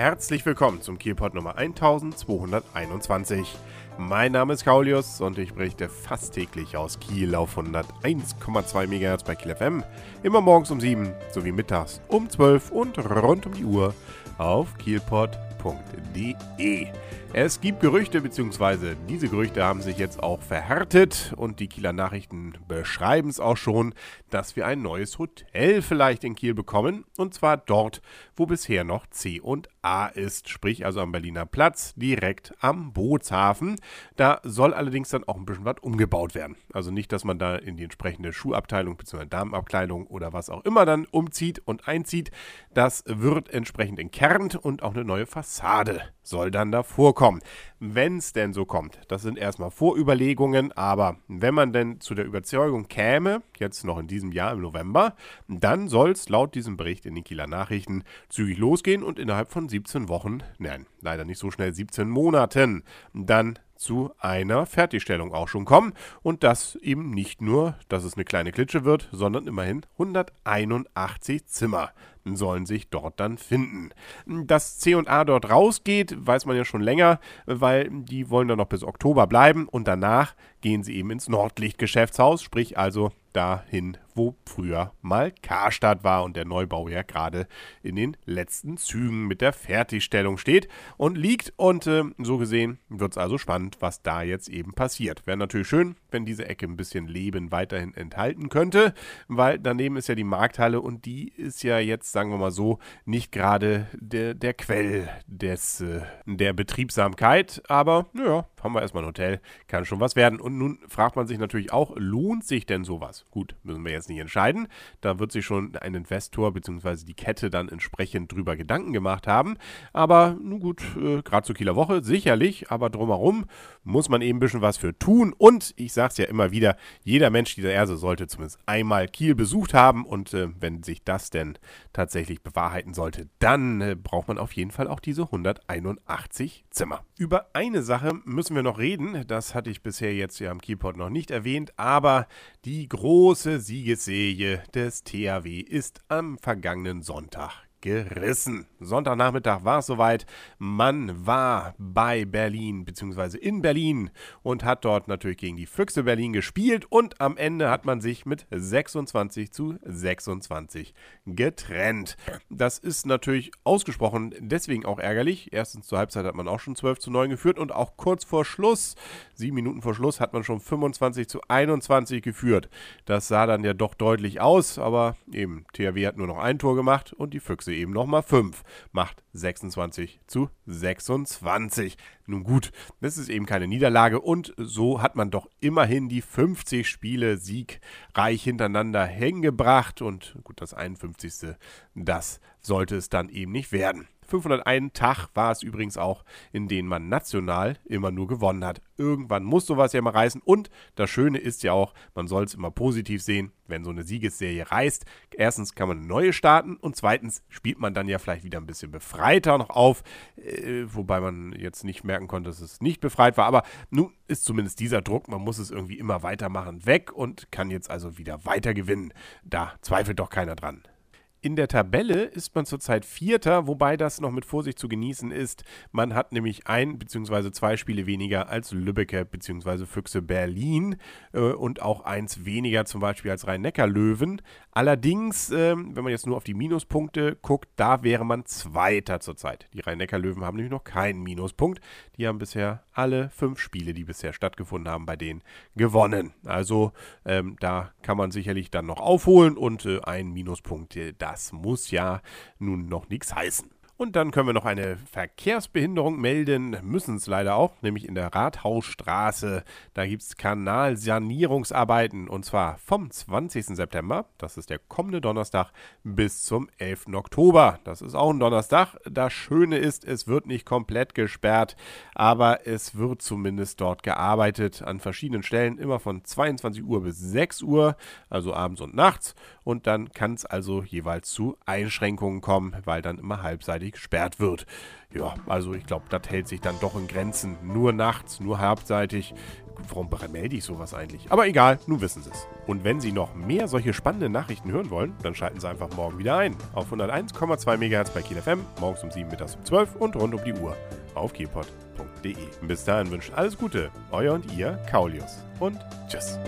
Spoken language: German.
Herzlich willkommen zum Kielpot Nummer 1221. Mein Name ist Kaulius und ich berichte fast täglich aus Kiel auf 101,2 MHz bei Kiel FM. Immer morgens um 7 sowie mittags um 12 und rund um die Uhr auf kielpot.de. Es gibt Gerüchte, beziehungsweise diese Gerüchte haben sich jetzt auch verhärtet und die Kieler Nachrichten beschreiben es auch schon, dass wir ein neues Hotel vielleicht in Kiel bekommen und zwar dort, wo bisher noch C und A ist, sprich also am Berliner Platz, direkt am Bootshafen. Da soll allerdings dann auch ein bisschen was umgebaut werden. Also nicht, dass man da in die entsprechende Schuhabteilung bzw. Damenabkleidung oder was auch immer dann umzieht und einzieht. Das wird entsprechend entkernt und auch eine neue Fassade soll dann davor kommen. Wenn es denn so kommt, das sind erstmal Vorüberlegungen, aber wenn man denn zu der Überzeugung käme, jetzt noch in diesem Jahr im November, dann soll es laut diesem Bericht in den Kieler Nachrichten zügig losgehen und innerhalb von 17 Wochen, nein, leider nicht so schnell, 17 Monaten, dann zu einer Fertigstellung auch schon kommen. Und das eben nicht nur, dass es eine kleine Klitsche wird, sondern immerhin 181 Zimmer sollen sich dort dann finden. Dass C&A dort rausgeht, weiß man ja schon länger, weil die wollen dann noch bis Oktober bleiben und danach gehen sie eben ins Nordlicht-Geschäftshaus, sprich also dahin, wo früher mal Karstadt war und der Neubau ja gerade in den letzten Zügen mit der Fertigstellung steht und liegt. Und äh, so gesehen wird es also spannend, was da jetzt eben passiert. Wäre natürlich schön, wenn diese Ecke ein bisschen Leben weiterhin enthalten könnte, weil daneben ist ja die Markthalle und die ist ja jetzt, sagen wir mal so, nicht gerade der, der Quell des, äh, der Betriebsamkeit. Aber naja, haben wir erstmal ein Hotel, kann schon was werden. Und nun fragt man sich natürlich auch, lohnt sich denn sowas? Gut, müssen wir jetzt nicht entscheiden. Da wird sich schon ein Investor bzw. die Kette dann entsprechend drüber Gedanken gemacht haben. Aber nun gut, äh, gerade zur Kieler Woche sicherlich, aber drumherum muss man eben ein bisschen was für tun. Und ich sage es ja immer wieder, jeder Mensch dieser Erde sollte zumindest einmal Kiel besucht haben. Und äh, wenn sich das denn tatsächlich bewahrheiten sollte, dann äh, braucht man auf jeden Fall auch diese 181 Zimmer. Über eine Sache müssen wir noch reden. Das hatte ich bisher jetzt ja am Keyport noch nicht erwähnt, aber die große Siegesserie des THW ist am vergangenen Sonntag gerissen. Sonntagnachmittag war es soweit. Man war bei Berlin bzw. in Berlin und hat dort natürlich gegen die Füchse Berlin gespielt und am Ende hat man sich mit 26 zu 26 getrennt. Das ist natürlich ausgesprochen deswegen auch ärgerlich. Erstens zur Halbzeit hat man auch schon 12 zu 9 geführt und auch kurz vor Schluss, sieben Minuten vor Schluss, hat man schon 25 zu 21 geführt. Das sah dann ja doch deutlich aus, aber eben THW hat nur noch ein Tor gemacht und die Füchse eben nochmal 5. Macht 26 zu 26. Nun gut, das ist eben keine Niederlage und so hat man doch immerhin die 50 Spiele siegreich hintereinander hingebracht und gut, das 51. das sollte es dann eben nicht werden. 501 Tag war es übrigens auch, in denen man national immer nur gewonnen hat. Irgendwann muss sowas ja mal reißen. Und das Schöne ist ja auch, man soll es immer positiv sehen, wenn so eine Siegesserie reißt. Erstens kann man eine neue starten und zweitens spielt man dann ja vielleicht wieder ein bisschen befreiter noch auf. Äh, wobei man jetzt nicht merken konnte, dass es nicht befreit war. Aber nun ist zumindest dieser Druck, man muss es irgendwie immer weitermachen, weg und kann jetzt also wieder weiter gewinnen. Da zweifelt doch keiner dran. In der Tabelle ist man zurzeit Vierter, wobei das noch mit Vorsicht zu genießen ist. Man hat nämlich ein bzw. zwei Spiele weniger als Lübbecke bzw. Füchse Berlin äh, und auch eins weniger zum Beispiel als Rhein-Neckar-Löwen. Allerdings, äh, wenn man jetzt nur auf die Minuspunkte guckt, da wäre man Zweiter zurzeit. Die Rhein-Neckar-Löwen haben nämlich noch keinen Minuspunkt. Die haben bisher alle fünf Spiele, die bisher stattgefunden haben, bei denen gewonnen. Also ähm, da kann man sicherlich dann noch aufholen und äh, einen Minuspunkt äh, da das muss ja nun noch nichts heißen. Und dann können wir noch eine Verkehrsbehinderung melden, müssen es leider auch, nämlich in der Rathausstraße. Da gibt es Kanalsanierungsarbeiten und zwar vom 20. September, das ist der kommende Donnerstag, bis zum 11. Oktober. Das ist auch ein Donnerstag. Das Schöne ist, es wird nicht komplett gesperrt, aber es wird zumindest dort gearbeitet an verschiedenen Stellen, immer von 22 Uhr bis 6 Uhr, also abends und nachts. Und dann kann es also jeweils zu Einschränkungen kommen, weil dann immer halbseitig gesperrt wird. Ja, also ich glaube, das hält sich dann doch in Grenzen. Nur nachts, nur halbseitig. warum melde ich sowas eigentlich? Aber egal, nun wissen Sie es. Und wenn Sie noch mehr solche spannenden Nachrichten hören wollen, dann schalten Sie einfach morgen wieder ein. Auf 101,2 MHz bei Kiel FM, morgens um 7, mittags um 12 und rund um die Uhr auf kielpot.de. Bis dahin wünscht alles Gute, euer und ihr, Kaulius. Und tschüss.